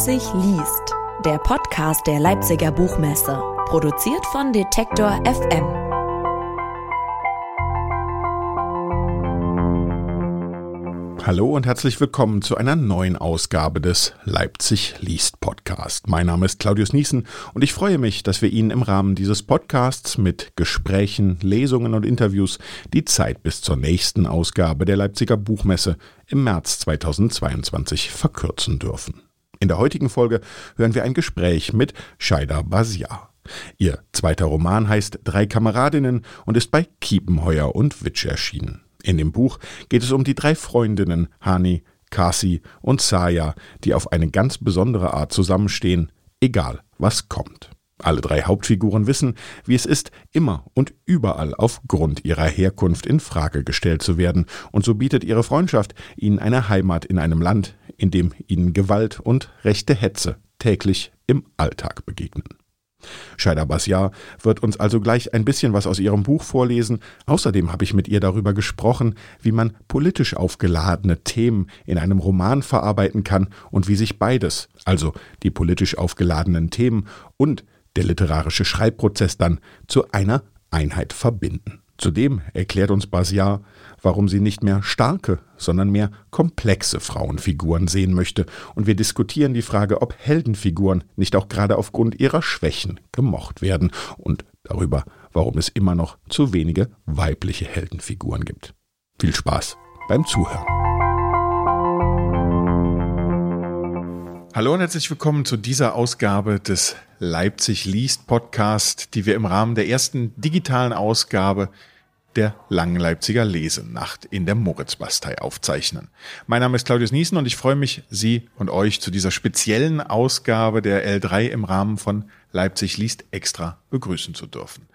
Leipzig liest, der Podcast der Leipziger Buchmesse, produziert von Detektor FM. Hallo und herzlich willkommen zu einer neuen Ausgabe des Leipzig liest Podcast. Mein Name ist Claudius Niesen und ich freue mich, dass wir Ihnen im Rahmen dieses Podcasts mit Gesprächen, Lesungen und Interviews die Zeit bis zur nächsten Ausgabe der Leipziger Buchmesse im März 2022 verkürzen dürfen. In der heutigen Folge hören wir ein Gespräch mit Shaida Basiar. Ihr zweiter Roman heißt Drei Kameradinnen und ist bei Kiepenheuer und Witsch erschienen. In dem Buch geht es um die drei Freundinnen Hani, Kasi und Saya, die auf eine ganz besondere Art zusammenstehen, egal was kommt. Alle drei Hauptfiguren wissen, wie es ist, immer und überall aufgrund ihrer Herkunft in Frage gestellt zu werden, und so bietet ihre Freundschaft ihnen eine Heimat in einem Land, in dem ihnen Gewalt und rechte Hetze täglich im Alltag begegnen. Shaida Basjar wird uns also gleich ein bisschen was aus ihrem Buch vorlesen. Außerdem habe ich mit ihr darüber gesprochen, wie man politisch aufgeladene Themen in einem Roman verarbeiten kann und wie sich beides, also die politisch aufgeladenen Themen und der literarische Schreibprozess dann zu einer Einheit verbinden. Zudem erklärt uns Basiar, warum sie nicht mehr starke, sondern mehr komplexe Frauenfiguren sehen möchte, und wir diskutieren die Frage, ob Heldenfiguren nicht auch gerade aufgrund ihrer Schwächen gemocht werden und darüber, warum es immer noch zu wenige weibliche Heldenfiguren gibt. Viel Spaß beim Zuhören. Hallo und herzlich willkommen zu dieser Ausgabe des Leipzig liest Podcast, die wir im Rahmen der ersten digitalen Ausgabe der langen Leipziger Lesenacht in der Moritzbastei aufzeichnen. Mein Name ist Claudius Niesen und ich freue mich, Sie und euch zu dieser speziellen Ausgabe der L3 im Rahmen von Leipzig liest extra begrüßen zu dürfen.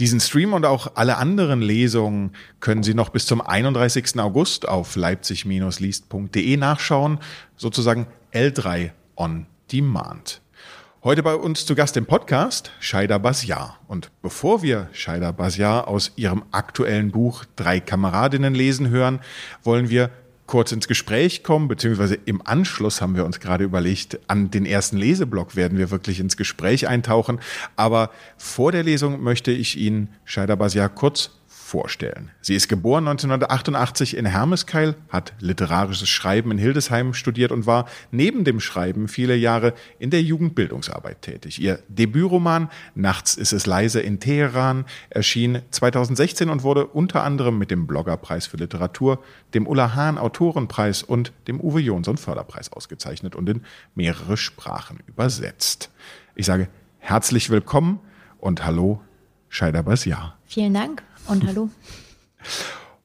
Diesen Stream und auch alle anderen Lesungen können Sie noch bis zum 31. August auf leipzig-liest.de nachschauen, sozusagen L3 on Demand. Heute bei uns zu Gast im Podcast Shaida Basjar. Und bevor wir Shaida Basjar aus ihrem aktuellen Buch Drei Kameradinnen lesen hören, wollen wir kurz ins Gespräch kommen, beziehungsweise im Anschluss haben wir uns gerade überlegt, an den ersten Leseblock werden wir wirklich ins Gespräch eintauchen. Aber vor der Lesung möchte ich Ihnen Shaida Basjar kurz vorstellen. Sie ist geboren 1988 in Hermeskeil, hat literarisches Schreiben in Hildesheim studiert und war neben dem Schreiben viele Jahre in der Jugendbildungsarbeit tätig. Ihr Debütroman Nachts ist es leise in Teheran erschien 2016 und wurde unter anderem mit dem Bloggerpreis für Literatur, dem Ulla Hahn Autorenpreis und dem Uwe Jonsson Förderpreis ausgezeichnet und in mehrere Sprachen übersetzt. Ich sage herzlich willkommen und hallo, Scheider Basjar. Vielen Dank und hallo.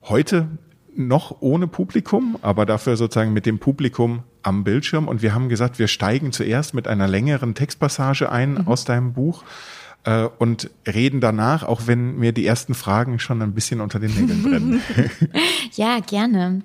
Heute noch ohne Publikum, aber dafür sozusagen mit dem Publikum am Bildschirm. Und wir haben gesagt, wir steigen zuerst mit einer längeren Textpassage ein mhm. aus deinem Buch äh, und reden danach, auch wenn mir die ersten Fragen schon ein bisschen unter den Nägeln brennen. ja, gerne.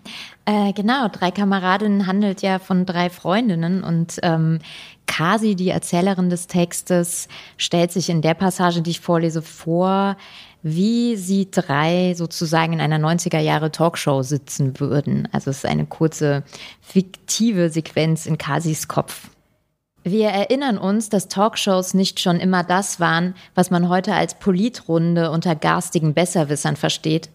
Äh, genau, drei Kameradinnen handelt ja von drei Freundinnen und ähm, Kasi, die Erzählerin des Textes, stellt sich in der Passage, die ich vorlese, vor, wie sie drei sozusagen in einer 90er Jahre Talkshow sitzen würden. Also es ist eine kurze fiktive Sequenz in Kasis Kopf. Wir erinnern uns, dass Talkshows nicht schon immer das waren, was man heute als Politrunde unter garstigen Besserwissern versteht.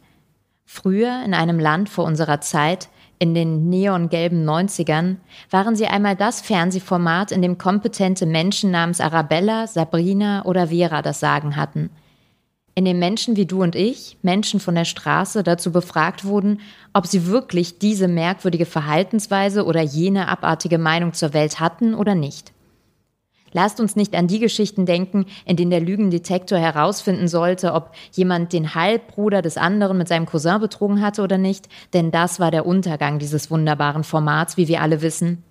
Früher, in einem Land vor unserer Zeit, in den neongelben 90ern, waren sie einmal das Fernsehformat, in dem kompetente Menschen namens Arabella, Sabrina oder Vera das Sagen hatten – in dem Menschen wie du und ich, Menschen von der Straße, dazu befragt wurden, ob sie wirklich diese merkwürdige Verhaltensweise oder jene abartige Meinung zur Welt hatten oder nicht. Lasst uns nicht an die Geschichten denken, in denen der Lügendetektor herausfinden sollte, ob jemand den Halbbruder des anderen mit seinem Cousin betrogen hatte oder nicht, denn das war der Untergang dieses wunderbaren Formats, wie wir alle wissen.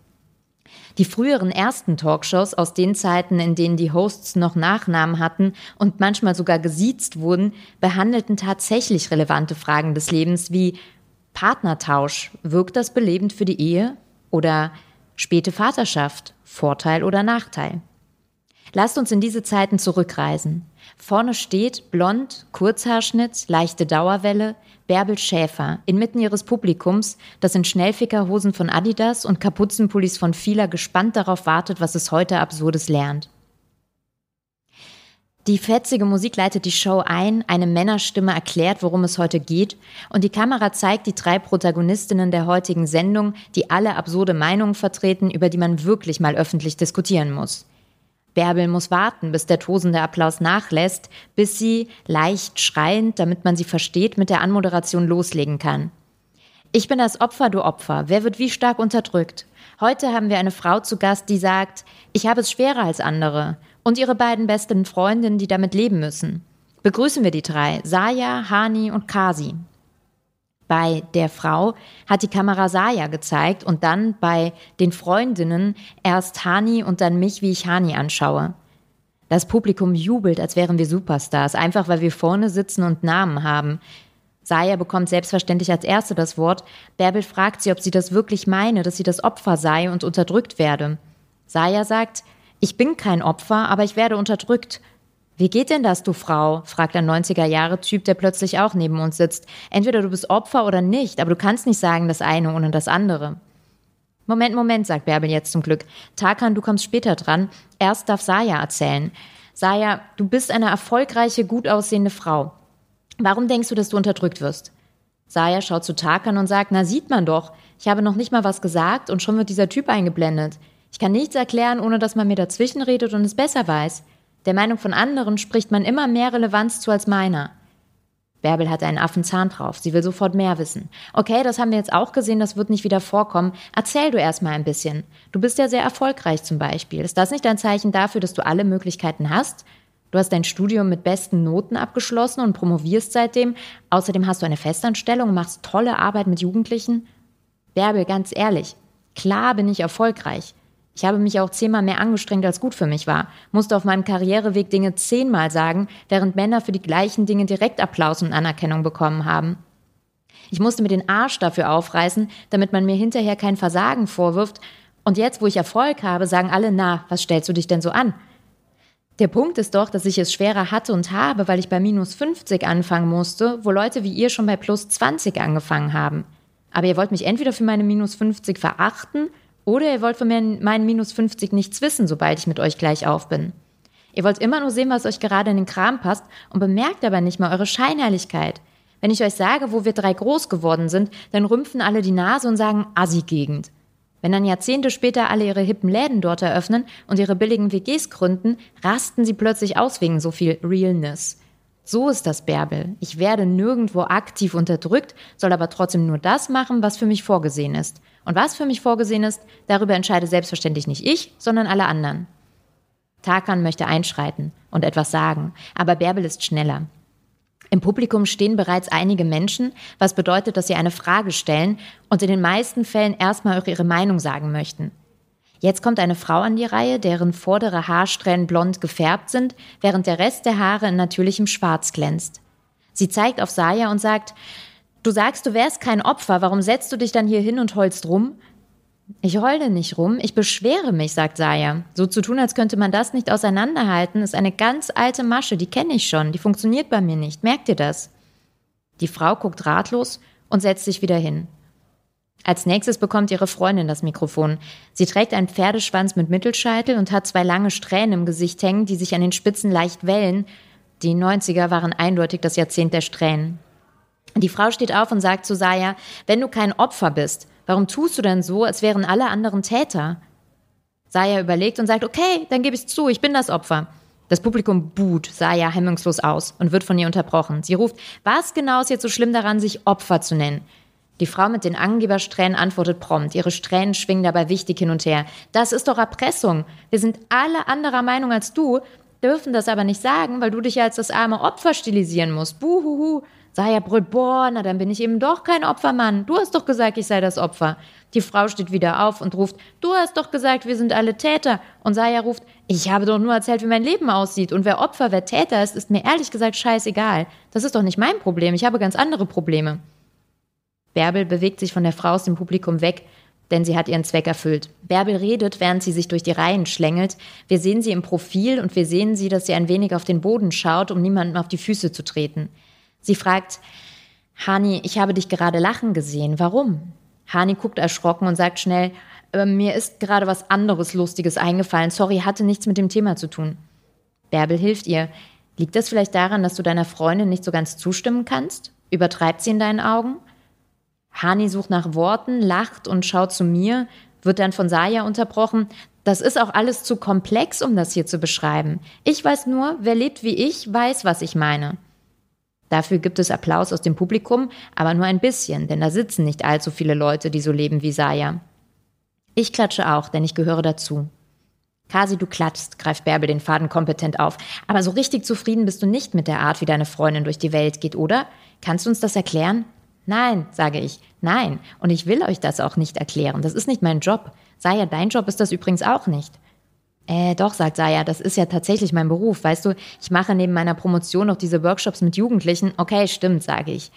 Die früheren ersten Talkshows aus den Zeiten, in denen die Hosts noch Nachnamen hatten und manchmal sogar gesiezt wurden, behandelten tatsächlich relevante Fragen des Lebens wie Partnertausch, wirkt das belebend für die Ehe? Oder späte Vaterschaft, Vorteil oder Nachteil? Lasst uns in diese Zeiten zurückreisen. Vorne steht, blond, Kurzhaarschnitt, leichte Dauerwelle, Bärbel Schäfer, inmitten ihres Publikums, das in Schnellfickerhosen von Adidas und Kapuzenpullis von Fila gespannt darauf wartet, was es heute Absurdes lernt. Die fetzige Musik leitet die Show ein, eine Männerstimme erklärt, worum es heute geht, und die Kamera zeigt die drei Protagonistinnen der heutigen Sendung, die alle absurde Meinungen vertreten, über die man wirklich mal öffentlich diskutieren muss. Bärbel muss warten, bis der tosende Applaus nachlässt, bis sie, leicht schreiend, damit man sie versteht, mit der Anmoderation loslegen kann. Ich bin das Opfer, du Opfer. Wer wird wie stark unterdrückt? Heute haben wir eine Frau zu Gast, die sagt, ich habe es schwerer als andere. Und ihre beiden besten Freundinnen, die damit leben müssen. Begrüßen wir die drei, Saya, Hani und Kasi. Bei der Frau hat die Kamera Saya gezeigt und dann bei den Freundinnen erst Hani und dann mich, wie ich Hani anschaue. Das Publikum jubelt, als wären wir Superstars, einfach weil wir vorne sitzen und Namen haben. Saya bekommt selbstverständlich als Erste das Wort. Bärbel fragt sie, ob sie das wirklich meine, dass sie das Opfer sei und unterdrückt werde. Saya sagt, ich bin kein Opfer, aber ich werde unterdrückt. Wie geht denn das, du Frau? fragt ein 90er-Jahre-Typ, der plötzlich auch neben uns sitzt. Entweder du bist Opfer oder nicht, aber du kannst nicht sagen das eine ohne das andere. Moment, Moment, sagt Bärbel jetzt zum Glück. Tarkan, du kommst später dran. Erst darf Saya erzählen. Saya, du bist eine erfolgreiche, gut aussehende Frau. Warum denkst du, dass du unterdrückt wirst? Saya schaut zu Tarkan und sagt, na sieht man doch. Ich habe noch nicht mal was gesagt und schon wird dieser Typ eingeblendet. Ich kann nichts erklären, ohne dass man mir dazwischen redet und es besser weiß. Der Meinung von anderen spricht man immer mehr Relevanz zu als meiner. Bärbel hat einen Affenzahn drauf. Sie will sofort mehr wissen. Okay, das haben wir jetzt auch gesehen, das wird nicht wieder vorkommen. Erzähl du erst mal ein bisschen. Du bist ja sehr erfolgreich zum Beispiel. Ist das nicht ein Zeichen dafür, dass du alle Möglichkeiten hast? Du hast dein Studium mit besten Noten abgeschlossen und promovierst seitdem. Außerdem hast du eine Festanstellung und machst tolle Arbeit mit Jugendlichen. Bärbel, ganz ehrlich. Klar bin ich erfolgreich. Ich habe mich auch zehnmal mehr angestrengt, als gut für mich war, musste auf meinem Karriereweg Dinge zehnmal sagen, während Männer für die gleichen Dinge direkt Applaus und Anerkennung bekommen haben. Ich musste mir den Arsch dafür aufreißen, damit man mir hinterher kein Versagen vorwirft. Und jetzt, wo ich Erfolg habe, sagen alle, na, was stellst du dich denn so an? Der Punkt ist doch, dass ich es schwerer hatte und habe, weil ich bei minus 50 anfangen musste, wo Leute wie ihr schon bei plus 20 angefangen haben. Aber ihr wollt mich entweder für meine minus 50 verachten oder ihr wollt von mir meinen minus 50 nichts wissen, sobald ich mit euch gleich auf bin. Ihr wollt immer nur sehen, was euch gerade in den Kram passt und bemerkt aber nicht mal eure Scheinheiligkeit. Wenn ich euch sage, wo wir drei groß geworden sind, dann rümpfen alle die Nase und sagen Assi-Gegend. Wenn dann Jahrzehnte später alle ihre hippen Läden dort eröffnen und ihre billigen WGs gründen, rasten sie plötzlich aus wegen so viel Realness. So ist das Bärbel. Ich werde nirgendwo aktiv unterdrückt, soll aber trotzdem nur das machen, was für mich vorgesehen ist. Und was für mich vorgesehen ist, darüber entscheide selbstverständlich nicht ich, sondern alle anderen. Tarkan möchte einschreiten und etwas sagen, aber Bärbel ist schneller. Im Publikum stehen bereits einige Menschen, was bedeutet, dass sie eine Frage stellen und in den meisten Fällen erstmal ihre Meinung sagen möchten. Jetzt kommt eine Frau an die Reihe, deren vordere Haarsträhnen blond gefärbt sind, während der Rest der Haare in natürlichem Schwarz glänzt. Sie zeigt auf Saya und sagt, Du sagst, du wärst kein Opfer, warum setzt du dich dann hier hin und heulst rum? Ich heule nicht rum, ich beschwere mich, sagt Saya. So zu tun, als könnte man das nicht auseinanderhalten, ist eine ganz alte Masche, die kenne ich schon, die funktioniert bei mir nicht. Merkt ihr das? Die Frau guckt ratlos und setzt sich wieder hin. Als nächstes bekommt ihre Freundin das Mikrofon. Sie trägt einen Pferdeschwanz mit Mittelscheitel und hat zwei lange Strähnen im Gesicht hängen, die sich an den Spitzen leicht wellen. Die 90er waren eindeutig das Jahrzehnt der Strähnen. Die Frau steht auf und sagt zu Saya, wenn du kein Opfer bist, warum tust du denn so, als wären alle anderen Täter? Saya überlegt und sagt, okay, dann gebe ich zu, ich bin das Opfer. Das Publikum buht Saya hemmungslos aus und wird von ihr unterbrochen. Sie ruft, was genau ist jetzt so schlimm daran, sich Opfer zu nennen? Die Frau mit den Angebersträhnen antwortet prompt. Ihre Strähnen schwingen dabei wichtig hin und her. Das ist doch Erpressung. Wir sind alle anderer Meinung als du, dürfen das aber nicht sagen, weil du dich als das arme Opfer stilisieren musst. Buhuhu. Saya brüllt, boah, na dann bin ich eben doch kein Opfermann. Du hast doch gesagt, ich sei das Opfer. Die Frau steht wieder auf und ruft, du hast doch gesagt, wir sind alle Täter. Und Saya ruft, ich habe doch nur erzählt, wie mein Leben aussieht. Und wer Opfer, wer Täter ist, ist mir ehrlich gesagt scheißegal. Das ist doch nicht mein Problem. Ich habe ganz andere Probleme. Bärbel bewegt sich von der Frau aus dem Publikum weg. denn sie hat ihren Zweck erfüllt. Bärbel redet, während sie sich durch die Reihen schlängelt. Wir sehen sie im Profil und wir sehen sie, dass sie ein wenig auf den Boden schaut, um niemandem auf die Füße zu treten. Sie fragt, Hani, ich habe dich gerade lachen gesehen. Warum? Hani guckt erschrocken und sagt schnell, äh, mir ist gerade was anderes Lustiges eingefallen. Sorry, hatte nichts mit dem Thema zu tun. Bärbel hilft ihr. Liegt das vielleicht daran, dass du deiner Freundin nicht so ganz zustimmen kannst? Übertreibt sie in deinen Augen? Hani sucht nach Worten, lacht und schaut zu mir, wird dann von Saya unterbrochen. Das ist auch alles zu komplex, um das hier zu beschreiben. Ich weiß nur, wer lebt wie ich, weiß, was ich meine. Dafür gibt es Applaus aus dem Publikum, aber nur ein bisschen, denn da sitzen nicht allzu viele Leute, die so leben wie Saya. Ich klatsche auch, denn ich gehöre dazu. Kasi, du klatschst, greift Bärbel den Faden kompetent auf. Aber so richtig zufrieden bist du nicht mit der Art, wie deine Freundin durch die Welt geht, oder? Kannst du uns das erklären? Nein, sage ich. Nein. Und ich will euch das auch nicht erklären. Das ist nicht mein Job. Saya, dein Job ist das übrigens auch nicht. Äh, doch, sagt Saya, das ist ja tatsächlich mein Beruf. Weißt du, ich mache neben meiner Promotion noch diese Workshops mit Jugendlichen. Okay, stimmt, sage ich.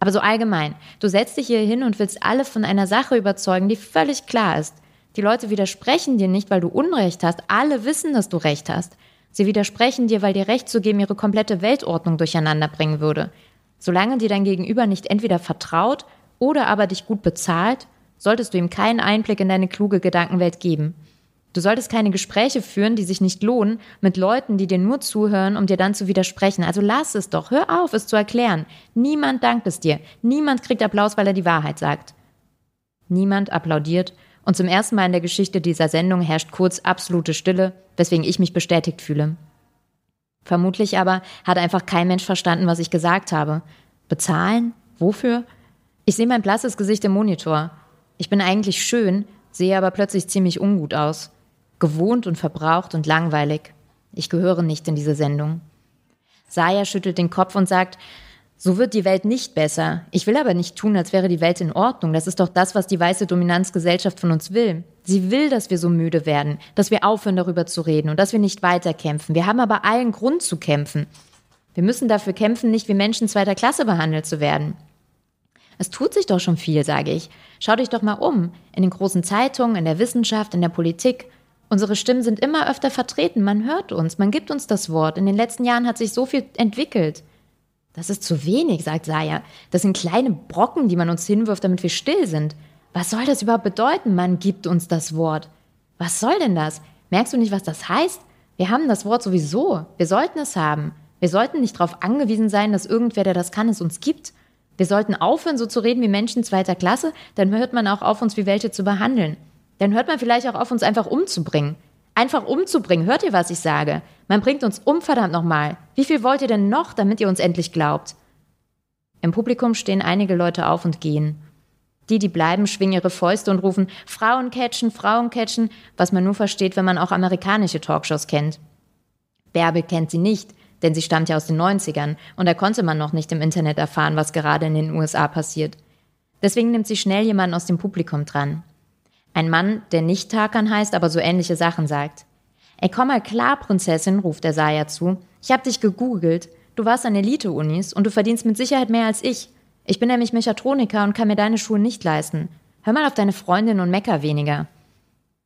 Aber so allgemein. Du setzt dich hier hin und willst alle von einer Sache überzeugen, die völlig klar ist. Die Leute widersprechen dir nicht, weil du Unrecht hast. Alle wissen, dass du Recht hast. Sie widersprechen dir, weil dir Recht zu geben ihre komplette Weltordnung durcheinander bringen würde. Solange dir dein Gegenüber nicht entweder vertraut oder aber dich gut bezahlt, solltest du ihm keinen Einblick in deine kluge Gedankenwelt geben. Du solltest keine Gespräche führen, die sich nicht lohnen, mit Leuten, die dir nur zuhören, um dir dann zu widersprechen. Also lass es doch, hör auf, es zu erklären. Niemand dankt es dir. Niemand kriegt Applaus, weil er die Wahrheit sagt. Niemand applaudiert und zum ersten Mal in der Geschichte dieser Sendung herrscht kurz absolute Stille, weswegen ich mich bestätigt fühle. Vermutlich aber hat einfach kein Mensch verstanden, was ich gesagt habe. Bezahlen? Wofür? Ich sehe mein blasses Gesicht im Monitor. Ich bin eigentlich schön, sehe aber plötzlich ziemlich ungut aus gewohnt und verbraucht und langweilig. Ich gehöre nicht in diese Sendung. Saya schüttelt den Kopf und sagt, so wird die Welt nicht besser. Ich will aber nicht tun, als wäre die Welt in Ordnung. Das ist doch das, was die weiße Dominanzgesellschaft von uns will. Sie will, dass wir so müde werden, dass wir aufhören, darüber zu reden und dass wir nicht weiterkämpfen. Wir haben aber allen Grund zu kämpfen. Wir müssen dafür kämpfen, nicht wie Menschen zweiter Klasse behandelt zu werden. Es tut sich doch schon viel, sage ich. Schau dich doch mal um. In den großen Zeitungen, in der Wissenschaft, in der Politik. Unsere Stimmen sind immer öfter vertreten, man hört uns, man gibt uns das Wort. In den letzten Jahren hat sich so viel entwickelt. Das ist zu wenig, sagt Saya. Das sind kleine Brocken, die man uns hinwirft, damit wir still sind. Was soll das überhaupt bedeuten, man gibt uns das Wort? Was soll denn das? Merkst du nicht, was das heißt? Wir haben das Wort sowieso. Wir sollten es haben. Wir sollten nicht darauf angewiesen sein, dass irgendwer, der das kann, es uns gibt. Wir sollten aufhören, so zu reden wie Menschen zweiter Klasse, dann hört man auch auf, uns wie welche zu behandeln. Dann hört man vielleicht auch auf, uns einfach umzubringen. Einfach umzubringen. Hört ihr, was ich sage? Man bringt uns um, verdammt nochmal. Wie viel wollt ihr denn noch, damit ihr uns endlich glaubt? Im Publikum stehen einige Leute auf und gehen. Die, die bleiben, schwingen ihre Fäuste und rufen Frauen catchen, Frauen catchen, was man nur versteht, wenn man auch amerikanische Talkshows kennt. Bärbel kennt sie nicht, denn sie stammt ja aus den 90ern und da konnte man noch nicht im Internet erfahren, was gerade in den USA passiert. Deswegen nimmt sie schnell jemanden aus dem Publikum dran. Ein Mann, der nicht Tarkan heißt, aber so ähnliche Sachen sagt. Ey, komm mal klar, Prinzessin, ruft der Saya zu. Ich hab dich gegoogelt. Du warst an Elite-Unis und du verdienst mit Sicherheit mehr als ich. Ich bin nämlich Mechatroniker und kann mir deine Schuhe nicht leisten. Hör mal auf deine Freundin und mecker weniger.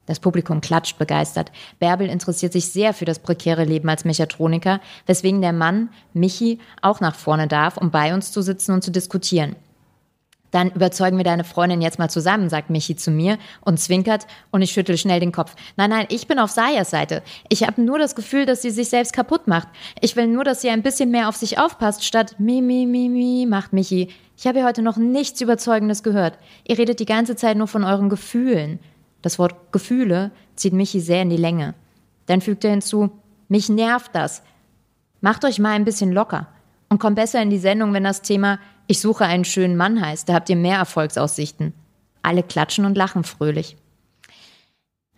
Das Publikum klatscht begeistert. Bärbel interessiert sich sehr für das prekäre Leben als Mechatroniker, weswegen der Mann, Michi, auch nach vorne darf, um bei uns zu sitzen und zu diskutieren. Dann überzeugen wir deine Freundin jetzt mal zusammen, sagt Michi zu mir und zwinkert und ich schüttel schnell den Kopf. Nein, nein, ich bin auf Sayas Seite. Ich habe nur das Gefühl, dass sie sich selbst kaputt macht. Ich will nur, dass sie ein bisschen mehr auf sich aufpasst, statt mi, mi, mi, mi, macht Michi. Ich habe hier heute noch nichts Überzeugendes gehört. Ihr redet die ganze Zeit nur von euren Gefühlen. Das Wort Gefühle zieht Michi sehr in die Länge. Dann fügt er hinzu, mich nervt das. Macht euch mal ein bisschen locker und kommt besser in die Sendung, wenn das Thema ich suche einen schönen Mann heißt, da habt ihr mehr Erfolgsaussichten. Alle klatschen und lachen fröhlich.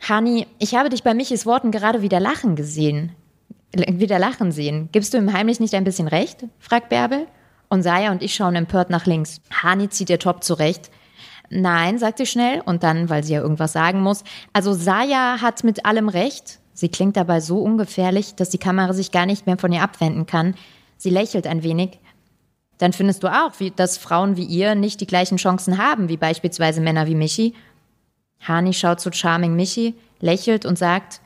Hani, ich habe dich bei Michis Worten gerade wieder lachen gesehen. Wieder lachen sehen. Gibst du ihm heimlich nicht ein bisschen recht? fragt Bärbel. Und Saya und ich schauen empört nach links. Hani zieht ihr Top zurecht. Nein, sagt sie schnell und dann, weil sie ja irgendwas sagen muss. Also Saya hat mit allem recht. Sie klingt dabei so ungefährlich, dass die Kamera sich gar nicht mehr von ihr abwenden kann. Sie lächelt ein wenig dann findest du auch, wie, dass Frauen wie ihr nicht die gleichen Chancen haben, wie beispielsweise Männer wie Michi. Hani schaut zu Charming Michi, lächelt und sagt,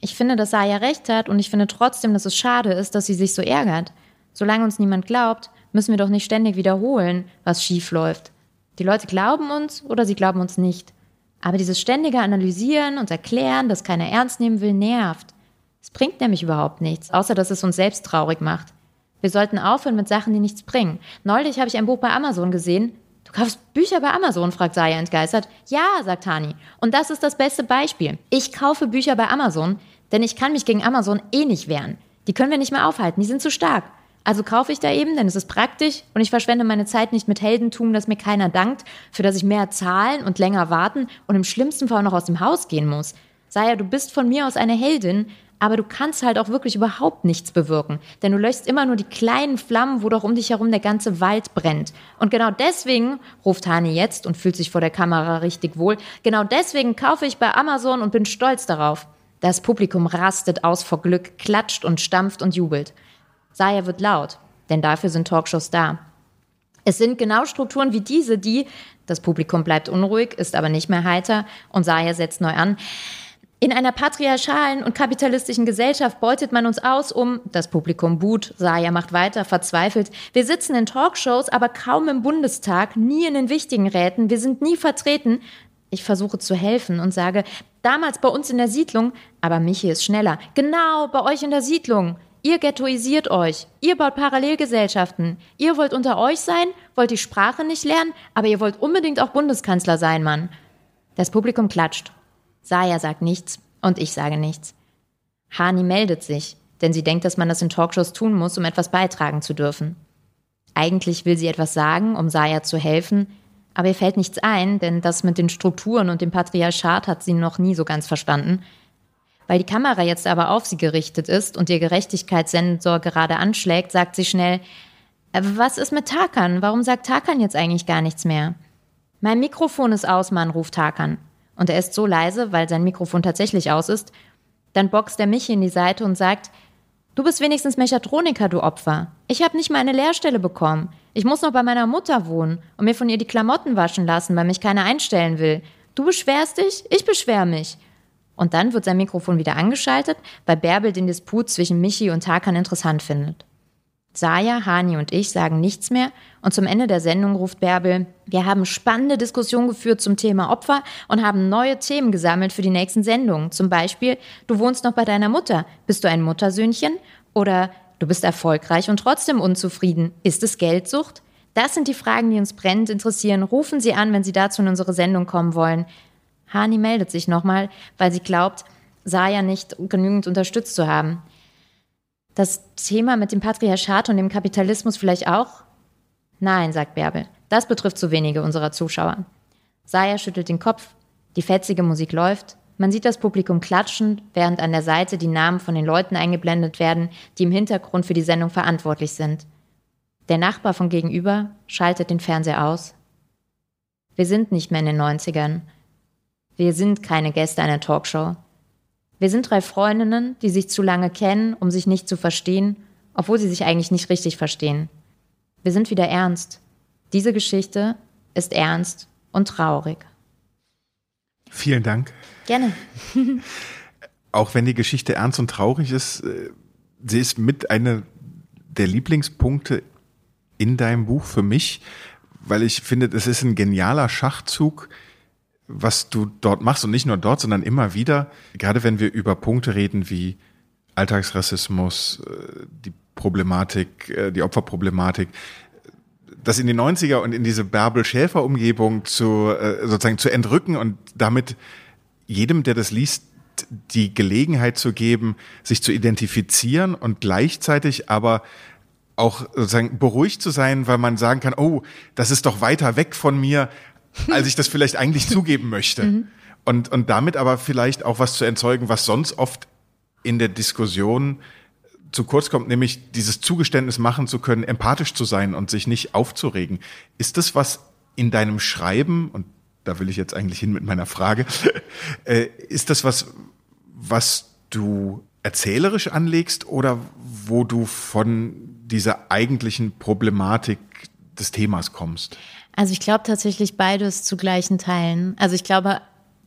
ich finde, dass Saya recht hat und ich finde trotzdem, dass es schade ist, dass sie sich so ärgert. Solange uns niemand glaubt, müssen wir doch nicht ständig wiederholen, was schief läuft. Die Leute glauben uns oder sie glauben uns nicht. Aber dieses ständige Analysieren und Erklären, das keiner ernst nehmen will, nervt. Es bringt nämlich überhaupt nichts, außer dass es uns selbst traurig macht. Wir sollten aufhören mit Sachen, die nichts bringen. Neulich habe ich ein Buch bei Amazon gesehen. Du kaufst Bücher bei Amazon? fragt Saya entgeistert. Ja, sagt Hani. Und das ist das beste Beispiel. Ich kaufe Bücher bei Amazon, denn ich kann mich gegen Amazon eh nicht wehren. Die können wir nicht mehr aufhalten, die sind zu stark. Also kaufe ich da eben, denn es ist praktisch und ich verschwende meine Zeit nicht mit Heldentum, das mir keiner dankt, für das ich mehr zahlen und länger warten und im schlimmsten Fall noch aus dem Haus gehen muss. Saya, du bist von mir aus eine Heldin, aber du kannst halt auch wirklich überhaupt nichts bewirken, denn du löschst immer nur die kleinen Flammen, wo doch um dich herum der ganze Wald brennt. Und genau deswegen, ruft Hani jetzt und fühlt sich vor der Kamera richtig wohl, genau deswegen kaufe ich bei Amazon und bin stolz darauf. Das Publikum rastet aus vor Glück, klatscht und stampft und jubelt. Saya wird laut, denn dafür sind Talkshows da. Es sind genau Strukturen wie diese, die, das Publikum bleibt unruhig, ist aber nicht mehr heiter und Saya setzt neu an. In einer patriarchalen und kapitalistischen Gesellschaft beutet man uns aus, um, das Publikum buht, Saya macht weiter, verzweifelt. Wir sitzen in Talkshows, aber kaum im Bundestag, nie in den wichtigen Räten, wir sind nie vertreten. Ich versuche zu helfen und sage, damals bei uns in der Siedlung, aber Michi ist schneller. Genau, bei euch in der Siedlung. Ihr ghettoisiert euch. Ihr baut Parallelgesellschaften. Ihr wollt unter euch sein, wollt die Sprache nicht lernen, aber ihr wollt unbedingt auch Bundeskanzler sein, Mann. Das Publikum klatscht. Saya sagt nichts und ich sage nichts. Hani meldet sich, denn sie denkt, dass man das in Talkshows tun muss, um etwas beitragen zu dürfen. Eigentlich will sie etwas sagen, um Saya zu helfen, aber ihr fällt nichts ein, denn das mit den Strukturen und dem Patriarchat hat sie noch nie so ganz verstanden. Weil die Kamera jetzt aber auf sie gerichtet ist und ihr Gerechtigkeitssensor gerade anschlägt, sagt sie schnell, äh, was ist mit Tarkan? Warum sagt Tarkan jetzt eigentlich gar nichts mehr? Mein Mikrofon ist aus, Mann, ruft Tarkan. Und er ist so leise, weil sein Mikrofon tatsächlich aus ist. Dann boxt er mich in die Seite und sagt, Du bist wenigstens Mechatroniker, du Opfer. Ich habe nicht mal eine Lehrstelle bekommen. Ich muss noch bei meiner Mutter wohnen und mir von ihr die Klamotten waschen lassen, weil mich keiner einstellen will. Du beschwerst dich? Ich beschwer mich. Und dann wird sein Mikrofon wieder angeschaltet, weil Bärbel den Disput zwischen Michi und Tarkan interessant findet. Saya, Hani und ich sagen nichts mehr und zum Ende der Sendung ruft Bärbel, wir haben spannende Diskussionen geführt zum Thema Opfer und haben neue Themen gesammelt für die nächsten Sendungen. Zum Beispiel, du wohnst noch bei deiner Mutter. Bist du ein Muttersöhnchen? Oder du bist erfolgreich und trotzdem unzufrieden. Ist es Geldsucht? Das sind die Fragen, die uns brennend interessieren. Rufen Sie an, wenn Sie dazu in unsere Sendung kommen wollen. Hani meldet sich nochmal, weil sie glaubt, Saya nicht genügend unterstützt zu haben. Das Thema mit dem Patriarchat und dem Kapitalismus vielleicht auch? Nein, sagt Bärbel. Das betrifft zu wenige unserer Zuschauer. Saya schüttelt den Kopf. Die fetzige Musik läuft. Man sieht das Publikum klatschen, während an der Seite die Namen von den Leuten eingeblendet werden, die im Hintergrund für die Sendung verantwortlich sind. Der Nachbar von gegenüber schaltet den Fernseher aus. Wir sind nicht mehr in den 90ern. Wir sind keine Gäste einer Talkshow. Wir sind drei Freundinnen, die sich zu lange kennen, um sich nicht zu verstehen, obwohl sie sich eigentlich nicht richtig verstehen. Wir sind wieder ernst. Diese Geschichte ist ernst und traurig. Vielen Dank. Gerne. Auch wenn die Geschichte ernst und traurig ist, äh, sie ist mit einer der Lieblingspunkte in deinem Buch für mich, weil ich finde, das ist ein genialer Schachzug, was du dort machst und nicht nur dort, sondern immer wieder, gerade wenn wir über Punkte reden wie Alltagsrassismus, äh, die Problematik, äh, die Opferproblematik, das in die 90er und in diese Bärbel-Schäfer-Umgebung zu, äh, sozusagen zu entrücken und damit jedem, der das liest, die Gelegenheit zu geben, sich zu identifizieren und gleichzeitig aber auch sozusagen beruhigt zu sein, weil man sagen kann, oh, das ist doch weiter weg von mir, als ich das vielleicht eigentlich zugeben möchte. Mhm. Und, und damit aber vielleicht auch was zu erzeugen, was sonst oft in der Diskussion zu kurz kommt, nämlich dieses Zugeständnis machen zu können, empathisch zu sein und sich nicht aufzuregen. Ist das was in deinem Schreiben, und da will ich jetzt eigentlich hin mit meiner Frage, äh, ist das was, was du erzählerisch anlegst oder wo du von dieser eigentlichen Problematik des Themas kommst? Also ich glaube tatsächlich beides zu gleichen Teilen. Also ich glaube,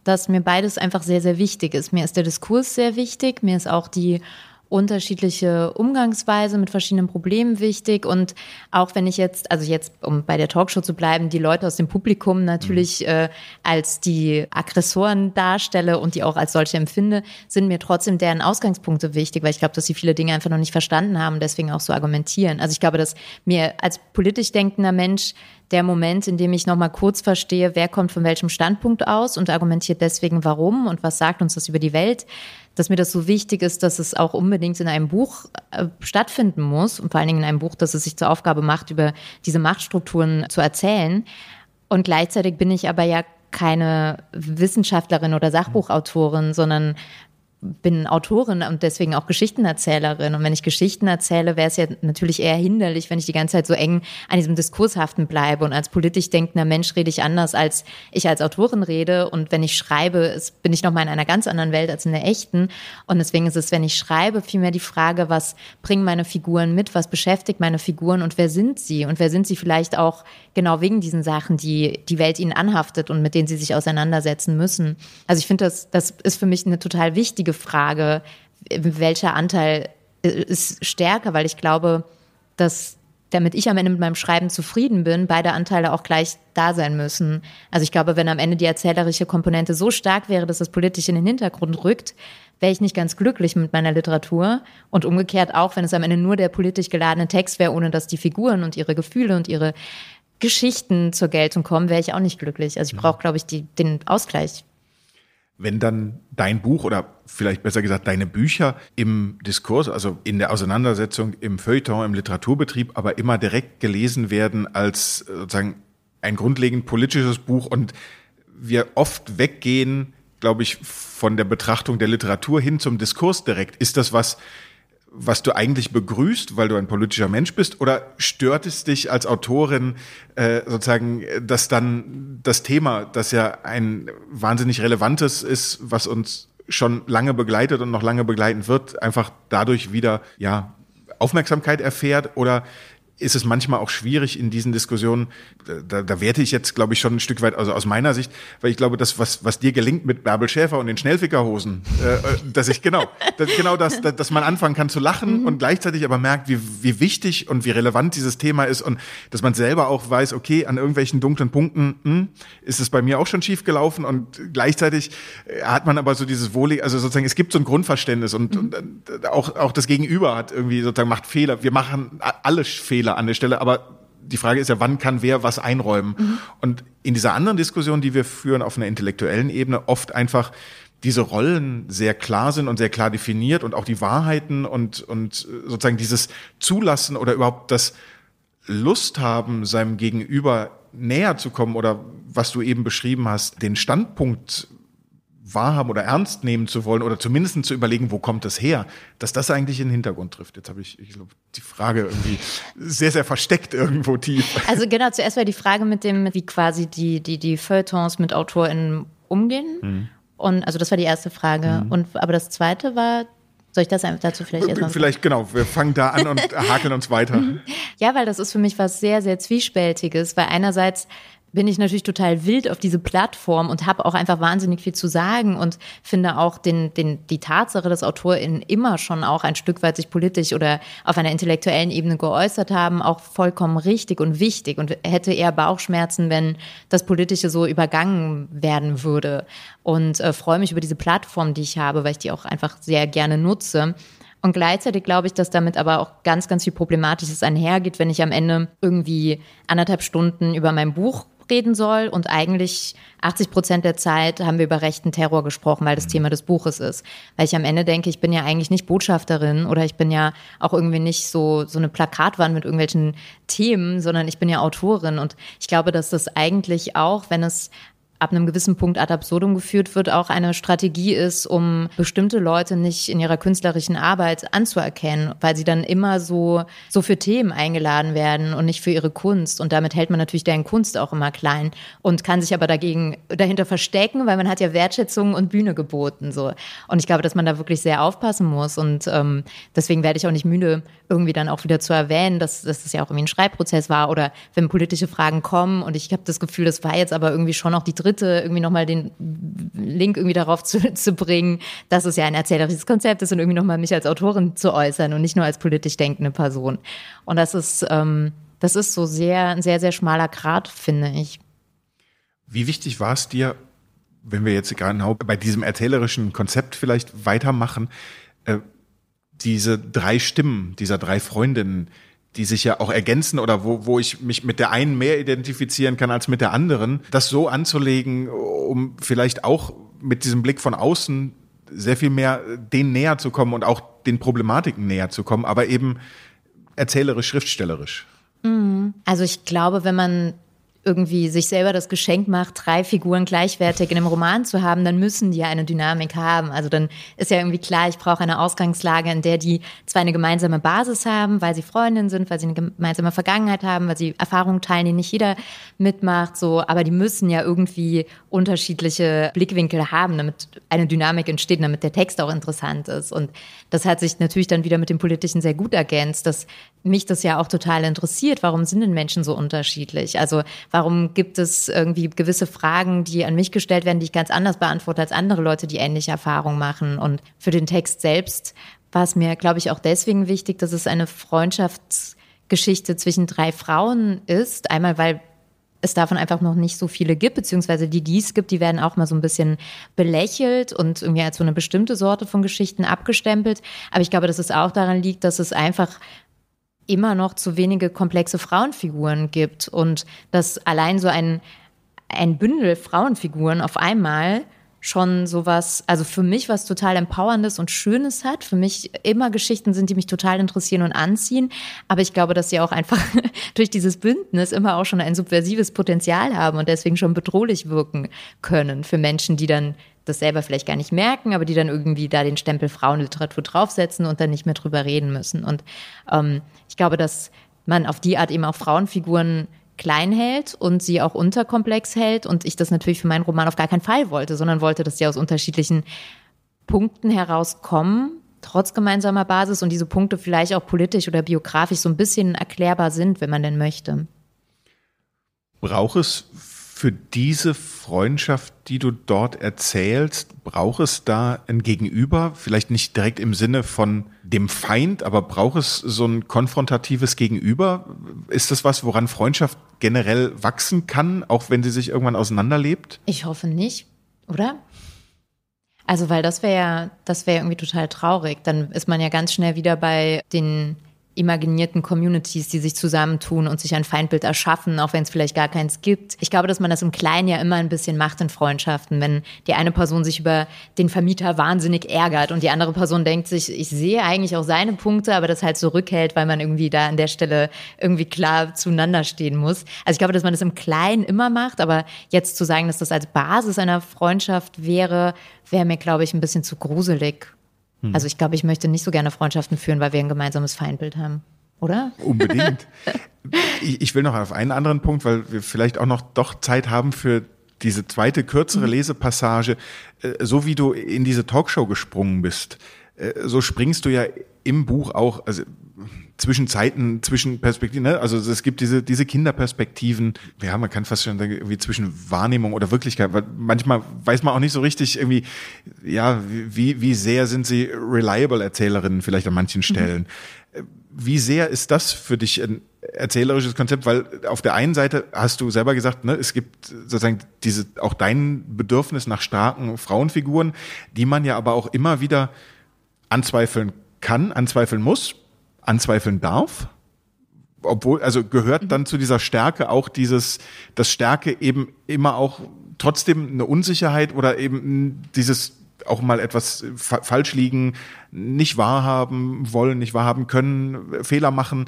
dass mir beides einfach sehr, sehr wichtig ist. Mir ist der Diskurs sehr wichtig, mir ist auch die unterschiedliche Umgangsweise mit verschiedenen Problemen wichtig. Und auch wenn ich jetzt, also jetzt, um bei der Talkshow zu bleiben, die Leute aus dem Publikum natürlich mhm. äh, als die Aggressoren darstelle und die auch als solche empfinde, sind mir trotzdem deren Ausgangspunkte wichtig, weil ich glaube, dass sie viele Dinge einfach noch nicht verstanden haben und deswegen auch so argumentieren. Also ich glaube, dass mir als politisch denkender Mensch der Moment, in dem ich nochmal kurz verstehe, wer kommt von welchem Standpunkt aus und argumentiert deswegen warum und was sagt uns das über die Welt, dass mir das so wichtig ist, dass es auch unbedingt in einem Buch äh, stattfinden muss und vor allen Dingen in einem Buch, das es sich zur Aufgabe macht, über diese Machtstrukturen zu erzählen. Und gleichzeitig bin ich aber ja keine Wissenschaftlerin oder Sachbuchautorin, sondern bin Autorin und deswegen auch Geschichtenerzählerin. Und wenn ich Geschichten erzähle, wäre es ja natürlich eher hinderlich, wenn ich die ganze Zeit so eng an diesem Diskurshaften bleibe. Und als politisch denkender Mensch rede ich anders, als ich als Autorin rede. Und wenn ich schreibe, bin ich nochmal in einer ganz anderen Welt als in der echten. Und deswegen ist es, wenn ich schreibe, vielmehr die Frage, was bringen meine Figuren mit, was beschäftigt meine Figuren und wer sind sie? Und wer sind sie vielleicht auch genau wegen diesen Sachen, die die Welt ihnen anhaftet und mit denen sie sich auseinandersetzen müssen? Also ich finde, das, das ist für mich eine total wichtige Frage, welcher Anteil ist stärker, weil ich glaube, dass damit ich am Ende mit meinem Schreiben zufrieden bin, beide Anteile auch gleich da sein müssen. Also ich glaube, wenn am Ende die erzählerische Komponente so stark wäre, dass das politisch in den Hintergrund rückt, wäre ich nicht ganz glücklich mit meiner Literatur. Und umgekehrt auch, wenn es am Ende nur der politisch geladene Text wäre, ohne dass die Figuren und ihre Gefühle und ihre Geschichten zur Geltung kommen, wäre ich auch nicht glücklich. Also ich brauche, glaube ich, die, den Ausgleich wenn dann dein Buch oder vielleicht besser gesagt deine Bücher im Diskurs, also in der Auseinandersetzung, im Feuilleton, im Literaturbetrieb, aber immer direkt gelesen werden als sozusagen ein grundlegend politisches Buch und wir oft weggehen, glaube ich, von der Betrachtung der Literatur hin zum Diskurs direkt. Ist das was, was du eigentlich begrüßt, weil du ein politischer Mensch bist, oder stört es dich als Autorin äh, sozusagen, dass dann das Thema, das ja ein wahnsinnig relevantes ist, was uns schon lange begleitet und noch lange begleiten wird, einfach dadurch wieder ja Aufmerksamkeit erfährt? Oder ist es manchmal auch schwierig in diesen Diskussionen, da, da werte ich jetzt, glaube ich, schon ein Stück weit, also aus meiner Sicht, weil ich glaube, das, was, was dir gelingt mit Bärbel Schäfer und den Schnellfickerhosen, äh, äh dass ich genau, dass, genau das, dass man anfangen kann zu lachen mhm. und gleichzeitig aber merkt, wie, wie wichtig und wie relevant dieses Thema ist und dass man selber auch weiß, okay, an irgendwelchen dunklen Punkten hm, ist es bei mir auch schon schief gelaufen und gleichzeitig äh, hat man aber so dieses Wohlig, also sozusagen, es gibt so ein Grundverständnis und, mhm. und auch, auch das Gegenüber hat irgendwie sozusagen macht Fehler. Wir machen alle Fehler Fehler an der Stelle, aber die Frage ist ja, wann kann wer was einräumen? Mhm. Und in dieser anderen Diskussion, die wir führen auf einer intellektuellen Ebene, oft einfach diese Rollen sehr klar sind und sehr klar definiert und auch die Wahrheiten und, und sozusagen dieses Zulassen oder überhaupt das Lust haben, seinem Gegenüber näher zu kommen oder was du eben beschrieben hast, den Standpunkt wahrhaben oder ernst nehmen zu wollen oder zumindest zu überlegen, wo kommt das her, dass das eigentlich in den Hintergrund trifft. Jetzt habe ich, ich glaube, die Frage irgendwie sehr, sehr versteckt irgendwo tief. Also genau, zuerst war die Frage mit dem, wie quasi die, die, die Feuilletons mit AutorInnen umgehen. Mhm. Und also das war die erste Frage. Mhm. Und aber das zweite war, soll ich das dazu vielleicht erstmal? Vielleicht, genau. Wir fangen da an und hakeln uns weiter. Ja, weil das ist für mich was sehr, sehr Zwiespältiges, weil einerseits bin ich natürlich total wild auf diese Plattform und habe auch einfach wahnsinnig viel zu sagen und finde auch den, den, die Tatsache, dass AutorInnen immer schon auch ein Stück weit sich politisch oder auf einer intellektuellen Ebene geäußert haben, auch vollkommen richtig und wichtig und hätte eher Bauchschmerzen, wenn das Politische so übergangen werden würde. Und äh, freue mich über diese Plattform, die ich habe, weil ich die auch einfach sehr gerne nutze. Und gleichzeitig glaube ich, dass damit aber auch ganz, ganz viel Problematisches einhergeht, wenn ich am Ende irgendwie anderthalb Stunden über mein Buch reden soll. Und eigentlich 80 Prozent der Zeit haben wir über rechten Terror gesprochen, weil das mhm. Thema des Buches ist. Weil ich am Ende denke, ich bin ja eigentlich nicht Botschafterin oder ich bin ja auch irgendwie nicht so, so eine Plakatwand mit irgendwelchen Themen, sondern ich bin ja Autorin. Und ich glaube, dass das eigentlich auch, wenn es ab einem gewissen Punkt ad absurdum geführt wird, auch eine Strategie ist, um bestimmte Leute nicht in ihrer künstlerischen Arbeit anzuerkennen, weil sie dann immer so, so für Themen eingeladen werden und nicht für ihre Kunst. Und damit hält man natürlich deren Kunst auch immer klein und kann sich aber dagegen, dahinter verstecken, weil man hat ja Wertschätzung und Bühne geboten, so. Und ich glaube, dass man da wirklich sehr aufpassen muss und ähm, deswegen werde ich auch nicht müde, irgendwie dann auch wieder zu erwähnen, dass, dass das ja auch irgendwie ein Schreibprozess war oder wenn politische Fragen kommen und ich habe das Gefühl, das war jetzt aber irgendwie schon auch die dritte irgendwie nochmal den Link irgendwie darauf zu, zu bringen, dass es ja ein erzählerisches Konzept ist und irgendwie nochmal mich als Autorin zu äußern und nicht nur als politisch denkende Person. Und das ist, ähm, das ist so sehr, ein sehr, sehr schmaler Grad, finde ich. Wie wichtig war es dir, wenn wir jetzt genau bei diesem erzählerischen Konzept vielleicht weitermachen, äh, diese drei Stimmen dieser drei Freundinnen, die sich ja auch ergänzen oder wo, wo ich mich mit der einen mehr identifizieren kann als mit der anderen, das so anzulegen, um vielleicht auch mit diesem Blick von außen sehr viel mehr denen näher zu kommen und auch den Problematiken näher zu kommen, aber eben erzählerisch, schriftstellerisch. Mhm. Also ich glaube, wenn man irgendwie sich selber das Geschenk macht, drei Figuren gleichwertig in einem Roman zu haben, dann müssen die ja eine Dynamik haben. Also dann ist ja irgendwie klar, ich brauche eine Ausgangslage, in der die zwar eine gemeinsame Basis haben, weil sie Freundinnen sind, weil sie eine gemeinsame Vergangenheit haben, weil sie Erfahrungen teilen, die nicht jeder mitmacht, so, aber die müssen ja irgendwie unterschiedliche Blickwinkel haben, damit eine Dynamik entsteht, damit der Text auch interessant ist. Und das hat sich natürlich dann wieder mit dem Politischen sehr gut ergänzt, dass mich das ja auch total interessiert. Warum sind denn Menschen so unterschiedlich? Also Warum gibt es irgendwie gewisse Fragen, die an mich gestellt werden, die ich ganz anders beantworte als andere Leute, die ähnliche Erfahrungen machen? Und für den Text selbst war es mir, glaube ich, auch deswegen wichtig, dass es eine Freundschaftsgeschichte zwischen drei Frauen ist. Einmal, weil es davon einfach noch nicht so viele gibt, beziehungsweise die, die es gibt, die werden auch mal so ein bisschen belächelt und irgendwie als so eine bestimmte Sorte von Geschichten abgestempelt. Aber ich glaube, dass es auch daran liegt, dass es einfach immer noch zu wenige komplexe Frauenfiguren gibt und dass allein so ein, ein Bündel Frauenfiguren auf einmal schon sowas, also für mich was total Empowerndes und Schönes hat. Für mich immer Geschichten sind, die mich total interessieren und anziehen. Aber ich glaube, dass sie auch einfach durch dieses Bündnis immer auch schon ein subversives Potenzial haben und deswegen schon bedrohlich wirken können für Menschen, die dann das selber vielleicht gar nicht merken, aber die dann irgendwie da den Stempel Frauenliteratur draufsetzen und dann nicht mehr drüber reden müssen. Und ähm, ich glaube, dass man auf die Art eben auch Frauenfiguren klein hält und sie auch unterkomplex hält. Und ich das natürlich für meinen Roman auf gar keinen Fall wollte, sondern wollte, dass sie aus unterschiedlichen Punkten herauskommen, trotz gemeinsamer Basis und diese Punkte vielleicht auch politisch oder biografisch so ein bisschen erklärbar sind, wenn man denn möchte. Braucht es für diese Freundschaft, die du dort erzählst, braucht es da ein Gegenüber? Vielleicht nicht direkt im Sinne von dem Feind, aber braucht es so ein konfrontatives Gegenüber? Ist das was, woran Freundschaft generell wachsen kann, auch wenn sie sich irgendwann auseinanderlebt? Ich hoffe nicht, oder? Also, weil das wäre ja, das wäre irgendwie total traurig. Dann ist man ja ganz schnell wieder bei den imaginierten Communities, die sich zusammentun und sich ein Feindbild erschaffen, auch wenn es vielleicht gar keins gibt. Ich glaube, dass man das im Kleinen ja immer ein bisschen macht in Freundschaften, wenn die eine Person sich über den Vermieter wahnsinnig ärgert und die andere Person denkt sich, ich sehe eigentlich auch seine Punkte, aber das halt zurückhält, weil man irgendwie da an der Stelle irgendwie klar zueinander stehen muss. Also ich glaube, dass man das im Kleinen immer macht, aber jetzt zu sagen, dass das als Basis einer Freundschaft wäre, wäre mir, glaube ich, ein bisschen zu gruselig. Hm. Also ich glaube, ich möchte nicht so gerne Freundschaften führen, weil wir ein gemeinsames Feindbild haben. Oder? Unbedingt. ich, will noch auf einen anderen Punkt, weil wir vielleicht auch noch doch Zeit haben für diese zweite kürzere mhm. Lesepassage. Äh, so wie du in diese Talkshow gesprungen bist, äh, so springst du ja im Buch auch, also zwischen Zeiten, zwischen Perspektiven, ne? also es gibt diese, diese Kinderperspektiven, ja, man kann fast schon sagen, irgendwie zwischen Wahrnehmung oder Wirklichkeit, weil manchmal weiß man auch nicht so richtig irgendwie, ja, wie, wie sehr sind sie reliable Erzählerinnen vielleicht an manchen mhm. Stellen. Mhm. Wie sehr ist das für dich ein erzählerisches Konzept? Weil auf der einen Seite hast du selber gesagt, ne, es gibt sozusagen diese, auch dein Bedürfnis nach starken Frauenfiguren, die man ja aber auch immer wieder anzweifeln kann, anzweifeln muss, anzweifeln darf? Obwohl, also gehört dann zu dieser Stärke auch dieses, dass Stärke eben immer auch trotzdem eine Unsicherheit oder eben dieses auch mal etwas fa falsch liegen, nicht wahrhaben wollen, nicht wahrhaben können, Fehler machen,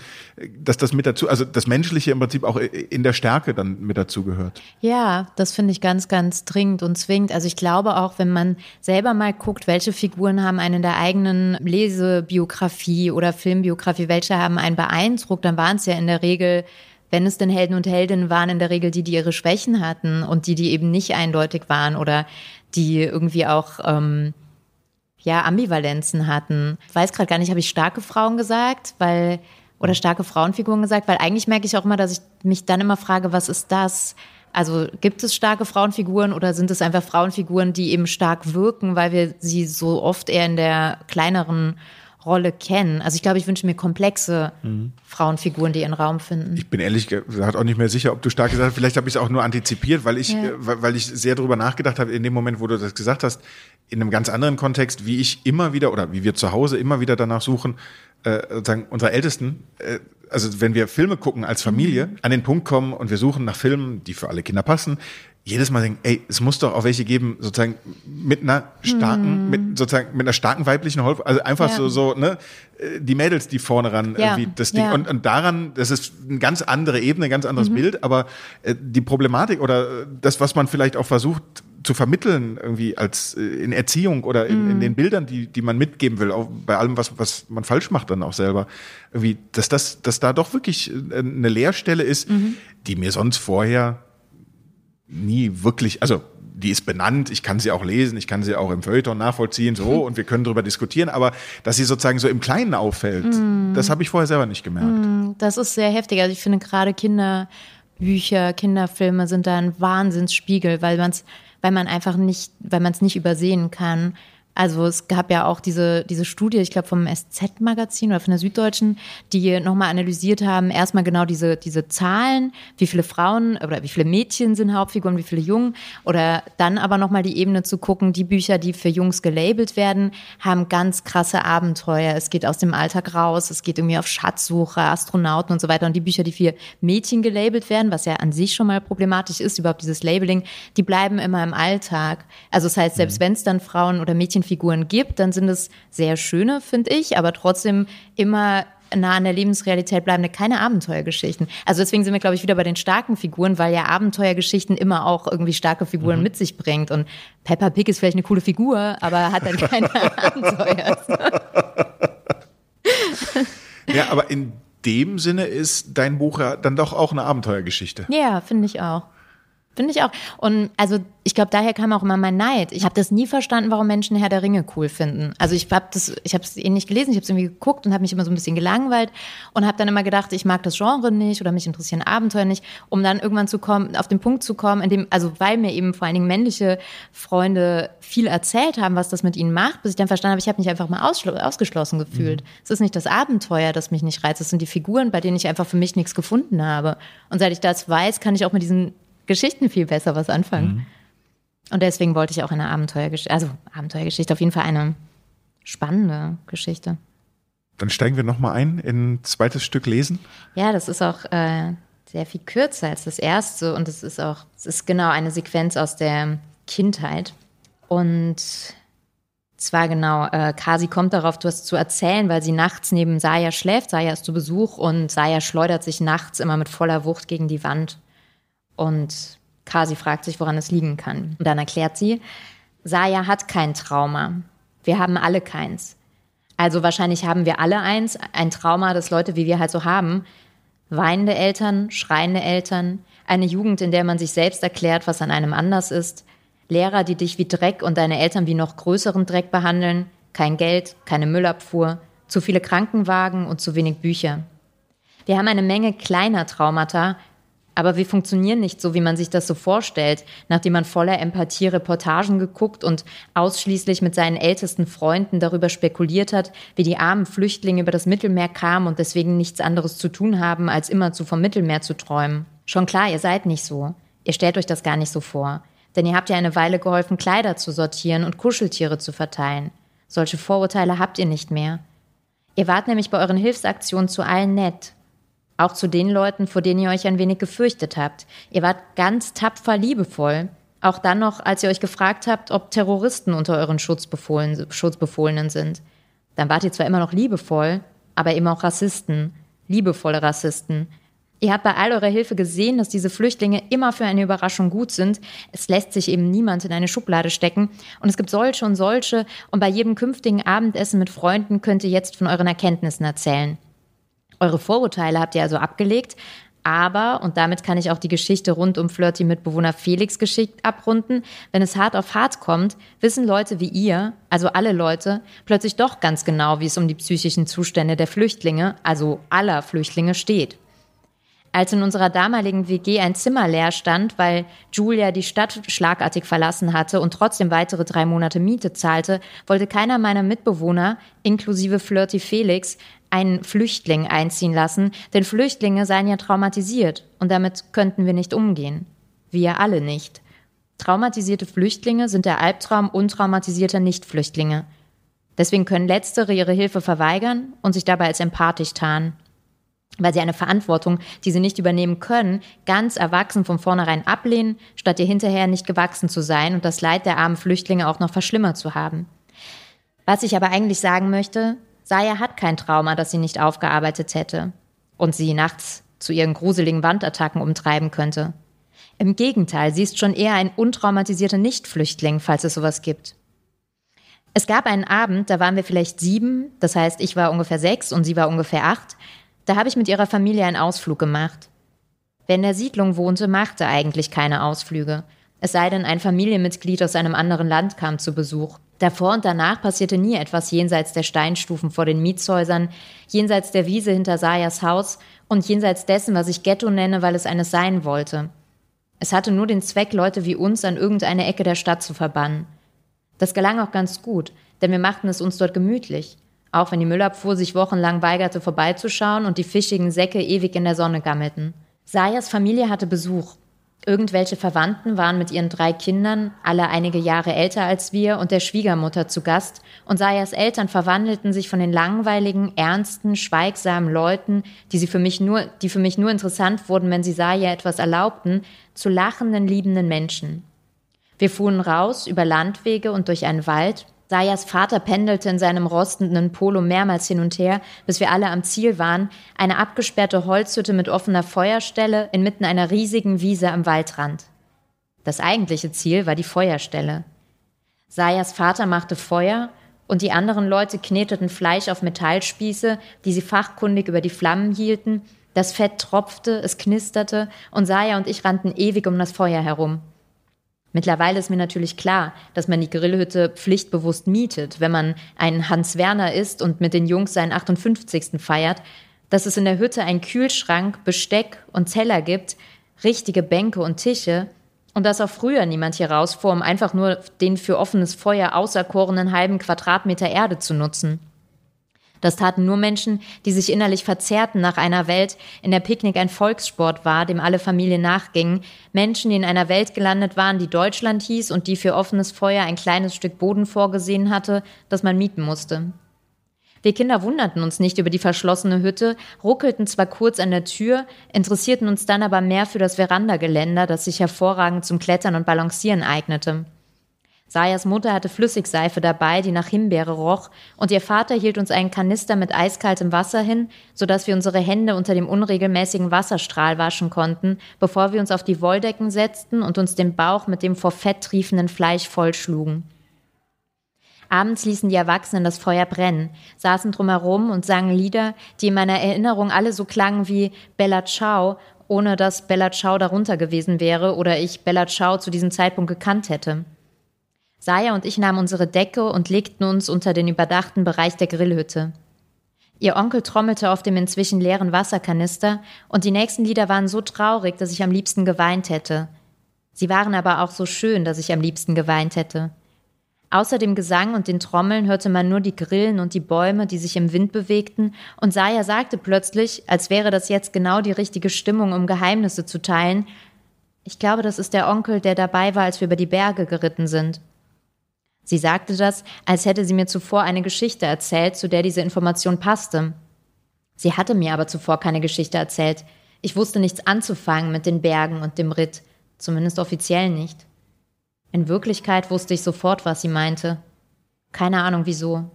dass das mit dazu, also das Menschliche im Prinzip auch in der Stärke dann mit dazu gehört. Ja, das finde ich ganz, ganz dringend und zwingend. Also ich glaube auch, wenn man selber mal guckt, welche Figuren haben einen in der eigenen Lesebiografie oder Filmbiografie, welche haben einen beeindruckt, dann waren es ja in der Regel wenn es denn Helden und Heldinnen waren, in der Regel die, die ihre Schwächen hatten und die, die eben nicht eindeutig waren oder die irgendwie auch ähm, ja Ambivalenzen hatten. Ich weiß gerade gar nicht, habe ich starke Frauen gesagt, weil oder starke Frauenfiguren gesagt, weil eigentlich merke ich auch immer, dass ich mich dann immer frage, was ist das? Also gibt es starke Frauenfiguren oder sind es einfach Frauenfiguren, die eben stark wirken, weil wir sie so oft eher in der kleineren Rolle kennen. Also ich glaube, ich wünsche mir komplexe mhm. Frauenfiguren, die ihren Raum finden. Ich bin ehrlich gesagt auch nicht mehr sicher, ob du stark gesagt hast. Vielleicht habe ich es auch nur antizipiert, weil ich, ja. äh, weil ich sehr darüber nachgedacht habe, in dem Moment, wo du das gesagt hast, in einem ganz anderen Kontext, wie ich immer wieder oder wie wir zu Hause immer wieder danach suchen, äh, sozusagen unsere Ältesten, äh, also wenn wir Filme gucken als Familie, mhm. an den Punkt kommen und wir suchen nach Filmen, die für alle Kinder passen, jedes Mal denken, ey, es muss doch auch welche geben, sozusagen mit einer starken, hm. mit sozusagen mit einer starken weiblichen Holz, also einfach ja. so so ne, die Mädels, die vorne ran ja. irgendwie das Ding ja. und, und daran, das ist eine ganz andere Ebene, ein ganz anderes mhm. Bild, aber äh, die Problematik oder das, was man vielleicht auch versucht zu vermitteln irgendwie als äh, in Erziehung oder in, mhm. in den Bildern, die die man mitgeben will, auch bei allem was was man falsch macht dann auch selber, irgendwie, dass das, dass da doch wirklich äh, eine Leerstelle ist, mhm. die mir sonst vorher nie wirklich, also die ist benannt, ich kann sie auch lesen, ich kann sie auch im Feuilleton nachvollziehen, so, mhm. und wir können darüber diskutieren, aber dass sie sozusagen so im Kleinen auffällt, mm. das habe ich vorher selber nicht gemerkt. Mm, das ist sehr heftig. Also ich finde gerade Kinderbücher, Kinderfilme sind da ein Wahnsinnsspiegel, weil man es, weil man einfach nicht, weil man es nicht übersehen kann. Also es gab ja auch diese, diese Studie, ich glaube vom SZ-Magazin oder von der Süddeutschen, die nochmal analysiert haben, erstmal genau diese, diese Zahlen, wie viele Frauen oder wie viele Mädchen sind Hauptfiguren, wie viele Jungen. Oder dann aber nochmal die Ebene zu gucken, die Bücher, die für Jungs gelabelt werden, haben ganz krasse Abenteuer. Es geht aus dem Alltag raus, es geht irgendwie auf Schatzsuche, Astronauten und so weiter. Und die Bücher, die für Mädchen gelabelt werden, was ja an sich schon mal problematisch ist, überhaupt dieses Labeling, die bleiben immer im Alltag. Also das heißt, selbst mhm. wenn es dann Frauen oder Mädchen Figuren gibt, dann sind es sehr schöne, finde ich, aber trotzdem immer nah an der Lebensrealität bleibende, keine Abenteuergeschichten. Also deswegen sind wir, glaube ich, wieder bei den starken Figuren, weil ja Abenteuergeschichten immer auch irgendwie starke Figuren mhm. mit sich bringt. Und Peppa Pig ist vielleicht eine coole Figur, aber hat dann keine Abenteuer. ja, aber in dem Sinne ist dein Buch ja dann doch auch eine Abenteuergeschichte. Ja, finde ich auch. Finde ich auch. Und also ich glaube, daher kam auch immer mein Neid. Ich habe das nie verstanden, warum Menschen Herr der Ringe cool finden. Also ich habe das, ich habe es eh nicht gelesen, ich habe es irgendwie geguckt und habe mich immer so ein bisschen gelangweilt und habe dann immer gedacht, ich mag das Genre nicht oder mich interessieren Abenteuer nicht, um dann irgendwann zu kommen, auf den Punkt zu kommen, in dem, also weil mir eben vor allen Dingen männliche Freunde viel erzählt haben, was das mit ihnen macht, bis ich dann verstanden habe, ich habe mich einfach mal ausgeschlossen gefühlt. Mhm. Es ist nicht das Abenteuer, das mich nicht reizt, es sind die Figuren, bei denen ich einfach für mich nichts gefunden habe. Und seit ich das weiß, kann ich auch mit diesen Geschichten viel besser was anfangen. Mhm. Und deswegen wollte ich auch eine Abenteuergeschichte, also Abenteuergeschichte, auf jeden Fall eine spannende Geschichte. Dann steigen wir nochmal ein in ein zweites Stück Lesen. Ja, das ist auch äh, sehr viel kürzer als das erste und es ist auch, es ist genau eine Sequenz aus der Kindheit. Und zwar genau, äh, Kasi kommt darauf, du hast zu erzählen, weil sie nachts neben Saya schläft. Saya ist zu Besuch und Saya schleudert sich nachts immer mit voller Wucht gegen die Wand. Und Kasi fragt sich, woran es liegen kann. Und dann erklärt sie, Saya hat kein Trauma. Wir haben alle keins. Also wahrscheinlich haben wir alle eins, ein Trauma, das Leute wie wir halt so haben. Weinende Eltern, schreiende Eltern, eine Jugend, in der man sich selbst erklärt, was an einem anders ist, Lehrer, die dich wie Dreck und deine Eltern wie noch größeren Dreck behandeln, kein Geld, keine Müllabfuhr, zu viele Krankenwagen und zu wenig Bücher. Wir haben eine Menge kleiner Traumata, aber wir funktionieren nicht so, wie man sich das so vorstellt, nachdem man voller Empathie Reportagen geguckt und ausschließlich mit seinen ältesten Freunden darüber spekuliert hat, wie die armen Flüchtlinge über das Mittelmeer kamen und deswegen nichts anderes zu tun haben, als immerzu vom Mittelmeer zu träumen. Schon klar, ihr seid nicht so. Ihr stellt euch das gar nicht so vor. Denn ihr habt ja eine Weile geholfen, Kleider zu sortieren und Kuscheltiere zu verteilen. Solche Vorurteile habt ihr nicht mehr. Ihr wart nämlich bei euren Hilfsaktionen zu allen nett auch zu den Leuten, vor denen ihr euch ein wenig gefürchtet habt. Ihr wart ganz tapfer liebevoll. Auch dann noch, als ihr euch gefragt habt, ob Terroristen unter euren Schutzbefohlen, Schutzbefohlenen sind. Dann wart ihr zwar immer noch liebevoll, aber immer auch Rassisten. Liebevolle Rassisten. Ihr habt bei all eurer Hilfe gesehen, dass diese Flüchtlinge immer für eine Überraschung gut sind. Es lässt sich eben niemand in eine Schublade stecken. Und es gibt solche und solche. Und bei jedem künftigen Abendessen mit Freunden könnt ihr jetzt von euren Erkenntnissen erzählen. Eure Vorurteile habt ihr also abgelegt, aber, und damit kann ich auch die Geschichte rund um Flirty-Mitbewohner Felix geschickt abrunden, wenn es hart auf hart kommt, wissen Leute wie ihr, also alle Leute, plötzlich doch ganz genau, wie es um die psychischen Zustände der Flüchtlinge, also aller Flüchtlinge steht. Als in unserer damaligen WG ein Zimmer leer stand, weil Julia die Stadt schlagartig verlassen hatte und trotzdem weitere drei Monate Miete zahlte, wollte keiner meiner Mitbewohner, inklusive Flirty Felix, einen Flüchtling einziehen lassen, denn Flüchtlinge seien ja traumatisiert und damit könnten wir nicht umgehen. Wir alle nicht. Traumatisierte Flüchtlinge sind der Albtraum untraumatisierter Nichtflüchtlinge. Deswegen können Letztere ihre Hilfe verweigern und sich dabei als empathisch tarnen weil sie eine Verantwortung, die sie nicht übernehmen können, ganz erwachsen von vornherein ablehnen, statt ihr hinterher nicht gewachsen zu sein und das Leid der armen Flüchtlinge auch noch verschlimmert zu haben. Was ich aber eigentlich sagen möchte, Saya hat kein Trauma, das sie nicht aufgearbeitet hätte und sie nachts zu ihren gruseligen Wandattacken umtreiben könnte. Im Gegenteil, sie ist schon eher ein untraumatisierter Nichtflüchtling, falls es sowas gibt. Es gab einen Abend, da waren wir vielleicht sieben, das heißt, ich war ungefähr sechs und sie war ungefähr acht, da habe ich mit ihrer Familie einen Ausflug gemacht. Wer in der Siedlung wohnte, machte eigentlich keine Ausflüge. Es sei denn, ein Familienmitglied aus einem anderen Land kam zu Besuch. Davor und danach passierte nie etwas jenseits der Steinstufen vor den Mietshäusern, jenseits der Wiese hinter Sayas Haus und jenseits dessen, was ich Ghetto nenne, weil es eines sein wollte. Es hatte nur den Zweck, Leute wie uns an irgendeine Ecke der Stadt zu verbannen. Das gelang auch ganz gut, denn wir machten es uns dort gemütlich auch wenn die Müllabfuhr sich wochenlang weigerte vorbeizuschauen und die fischigen Säcke ewig in der Sonne gammelten. Sayas Familie hatte Besuch. Irgendwelche Verwandten waren mit ihren drei Kindern, alle einige Jahre älter als wir, und der Schwiegermutter zu Gast, und Sayas Eltern verwandelten sich von den langweiligen, ernsten, schweigsamen Leuten, die, sie für mich nur, die für mich nur interessant wurden, wenn sie Saya etwas erlaubten, zu lachenden, liebenden Menschen. Wir fuhren raus über Landwege und durch einen Wald, Sayas Vater pendelte in seinem rostenden Polo mehrmals hin und her, bis wir alle am Ziel waren, eine abgesperrte Holzhütte mit offener Feuerstelle inmitten einer riesigen Wiese am Waldrand. Das eigentliche Ziel war die Feuerstelle. Sayas Vater machte Feuer und die anderen Leute kneteten Fleisch auf Metallspieße, die sie fachkundig über die Flammen hielten. Das Fett tropfte, es knisterte und Saya und ich rannten ewig um das Feuer herum. Mittlerweile ist mir natürlich klar, dass man die Grillhütte pflichtbewusst mietet, wenn man ein Hans Werner ist und mit den Jungs seinen 58. feiert, dass es in der Hütte einen Kühlschrank, Besteck und Teller gibt, richtige Bänke und Tische und dass auch früher niemand hier rausfuhr, um einfach nur den für offenes Feuer auserkorenen halben Quadratmeter Erde zu nutzen. Das taten nur Menschen, die sich innerlich verzerrten nach einer Welt, in der Picknick ein Volkssport war, dem alle Familien nachgingen, Menschen, die in einer Welt gelandet waren, die Deutschland hieß und die für offenes Feuer ein kleines Stück Boden vorgesehen hatte, das man mieten musste. Wir Kinder wunderten uns nicht über die verschlossene Hütte, ruckelten zwar kurz an der Tür, interessierten uns dann aber mehr für das Verandageländer, das sich hervorragend zum Klettern und Balancieren eignete. Sayas Mutter hatte Flüssigseife dabei, die nach Himbeere roch, und ihr Vater hielt uns einen Kanister mit eiskaltem Wasser hin, sodass wir unsere Hände unter dem unregelmäßigen Wasserstrahl waschen konnten, bevor wir uns auf die Wolldecken setzten und uns den Bauch mit dem vor Fett triefenden Fleisch vollschlugen. Abends ließen die Erwachsenen das Feuer brennen, saßen drumherum und sangen Lieder, die in meiner Erinnerung alle so klangen wie Bella Ciao, ohne dass Bella Ciao darunter gewesen wäre oder ich Bella Ciao zu diesem Zeitpunkt gekannt hätte. Saya und ich nahmen unsere Decke und legten uns unter den überdachten Bereich der Grillhütte. Ihr Onkel trommelte auf dem inzwischen leeren Wasserkanister, und die nächsten Lieder waren so traurig, dass ich am liebsten geweint hätte. Sie waren aber auch so schön, dass ich am liebsten geweint hätte. Außer dem Gesang und den Trommeln hörte man nur die Grillen und die Bäume, die sich im Wind bewegten, und Saya sagte plötzlich, als wäre das jetzt genau die richtige Stimmung, um Geheimnisse zu teilen, ich glaube, das ist der Onkel, der dabei war, als wir über die Berge geritten sind. Sie sagte das, als hätte sie mir zuvor eine Geschichte erzählt, zu der diese Information passte. Sie hatte mir aber zuvor keine Geschichte erzählt. Ich wusste nichts anzufangen mit den Bergen und dem Ritt, zumindest offiziell nicht. In Wirklichkeit wusste ich sofort, was sie meinte. Keine Ahnung wieso.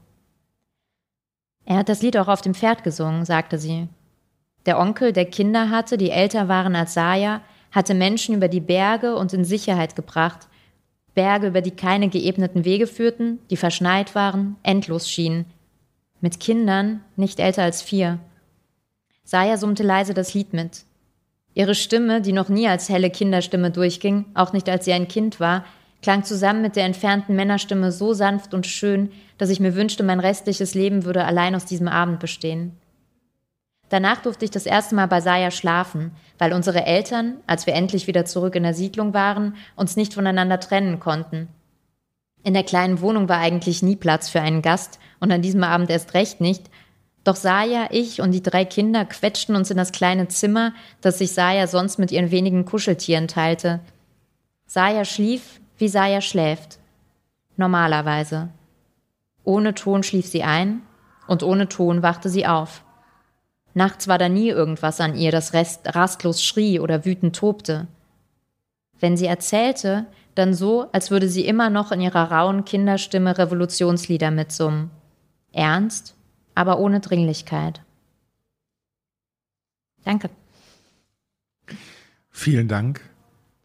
Er hat das Lied auch auf dem Pferd gesungen, sagte sie. Der Onkel, der Kinder hatte, die älter waren als Saya, hatte Menschen über die Berge und in Sicherheit gebracht, Berge, über die keine geebneten Wege führten, die verschneit waren, endlos schienen. Mit Kindern, nicht älter als vier. Saya summte leise das Lied mit. Ihre Stimme, die noch nie als helle Kinderstimme durchging, auch nicht als sie ein Kind war, klang zusammen mit der entfernten Männerstimme so sanft und schön, dass ich mir wünschte, mein restliches Leben würde allein aus diesem Abend bestehen. Danach durfte ich das erste Mal bei Saya schlafen, weil unsere Eltern, als wir endlich wieder zurück in der Siedlung waren, uns nicht voneinander trennen konnten. In der kleinen Wohnung war eigentlich nie Platz für einen Gast und an diesem Abend erst recht nicht. Doch Saya, ich und die drei Kinder quetschten uns in das kleine Zimmer, das sich Saya sonst mit ihren wenigen Kuscheltieren teilte. Saya schlief, wie Saya schläft. Normalerweise. Ohne Ton schlief sie ein und ohne Ton wachte sie auf. Nachts war da nie irgendwas an ihr, das rest, rastlos schrie oder wütend tobte. Wenn sie erzählte, dann so, als würde sie immer noch in ihrer rauen Kinderstimme Revolutionslieder mitsummen. Ernst, aber ohne Dringlichkeit. Danke. Vielen Dank.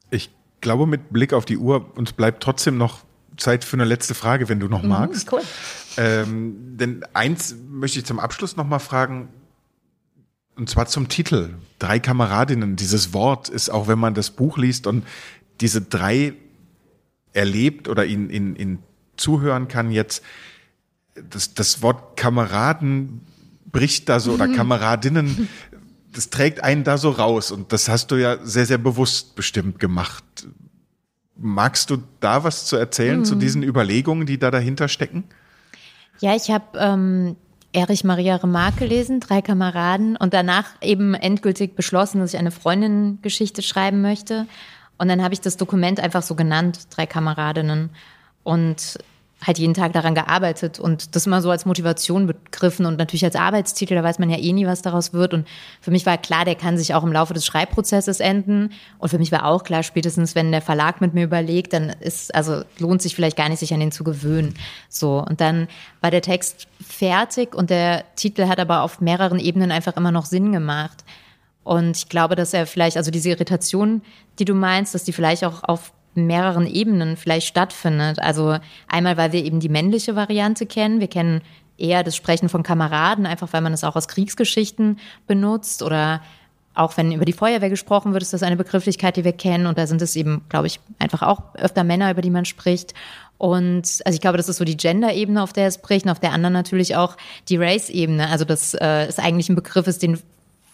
Ich glaube, mit Blick auf die Uhr, uns bleibt trotzdem noch Zeit für eine letzte Frage, wenn du noch mhm, magst. Cool. Ähm, denn eins möchte ich zum Abschluss noch mal fragen. Und zwar zum Titel. Drei Kameradinnen. Dieses Wort ist, auch wenn man das Buch liest und diese drei erlebt oder ihn, ihn, ihn zuhören kann jetzt, das, das Wort Kameraden bricht da so oder Kameradinnen, das trägt einen da so raus und das hast du ja sehr, sehr bewusst bestimmt gemacht. Magst du da was zu erzählen mhm. zu diesen Überlegungen, die da dahinter stecken? Ja, ich habe ähm, Erich Maria Remarque gelesen, drei Kameraden, und danach eben endgültig beschlossen, dass ich eine Freundinnengeschichte schreiben möchte. Und dann habe ich das Dokument einfach so genannt, drei Kameradinnen. Und halt jeden Tag daran gearbeitet und das immer so als Motivation begriffen und natürlich als Arbeitstitel, da weiß man ja eh nie, was daraus wird. Und für mich war klar, der kann sich auch im Laufe des Schreibprozesses enden. Und für mich war auch klar, spätestens wenn der Verlag mit mir überlegt, dann ist, also lohnt sich vielleicht gar nicht, sich an den zu gewöhnen. So. Und dann war der Text fertig und der Titel hat aber auf mehreren Ebenen einfach immer noch Sinn gemacht. Und ich glaube, dass er vielleicht, also diese Irritation, die du meinst, dass die vielleicht auch auf mehreren Ebenen vielleicht stattfindet. Also einmal, weil wir eben die männliche Variante kennen. Wir kennen eher das Sprechen von Kameraden, einfach weil man es auch aus Kriegsgeschichten benutzt oder auch wenn über die Feuerwehr gesprochen wird, ist das eine Begrifflichkeit, die wir kennen. Und da sind es eben, glaube ich, einfach auch öfter Männer, über die man spricht. Und also ich glaube, das ist so die Gender-Ebene, auf der es spricht, und auf der anderen natürlich auch die Race-Ebene. Also das äh, ist eigentlich ein Begriff ist, den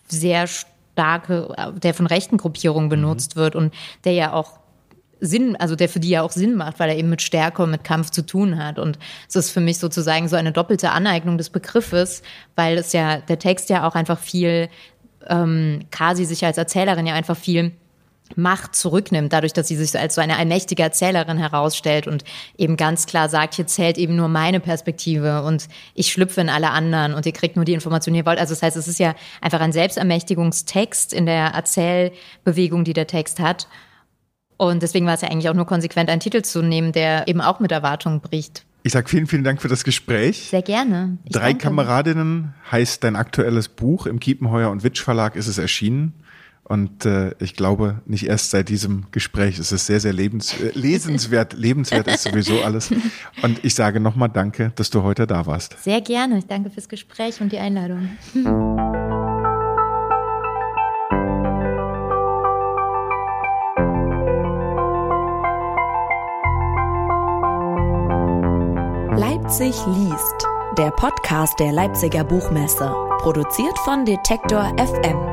sehr starke, der von rechten Gruppierungen benutzt mhm. wird und der ja auch Sinn, also der für die ja auch Sinn macht, weil er eben mit Stärke und mit Kampf zu tun hat. Und es ist für mich sozusagen so eine doppelte Aneignung des Begriffes, weil es ja, der Text ja auch einfach viel, ähm, Kasi sich als Erzählerin ja einfach viel Macht zurücknimmt, dadurch, dass sie sich als so eine allmächtige Erzählerin herausstellt und eben ganz klar sagt, hier zählt eben nur meine Perspektive und ich schlüpfe in alle anderen und ihr kriegt nur die Informationen, die ihr wollt. Also das heißt, es ist ja einfach ein Selbstermächtigungstext in der Erzählbewegung, die der Text hat. Und deswegen war es ja eigentlich auch nur konsequent, einen Titel zu nehmen, der eben auch mit Erwartungen bricht. Ich sage vielen, vielen Dank für das Gespräch. Sehr gerne. Ich Drei danke. Kameradinnen heißt dein aktuelles Buch. Im Kiepenheuer und Witsch Verlag ist es erschienen. Und äh, ich glaube, nicht erst seit diesem Gespräch ist es sehr, sehr lebens äh, lesenswert. lebenswert ist sowieso alles. Und ich sage nochmal Danke, dass du heute da warst. Sehr gerne. Ich danke fürs Gespräch und die Einladung. Leipzig liest, der Podcast der Leipziger Buchmesse, produziert von Detektor FM.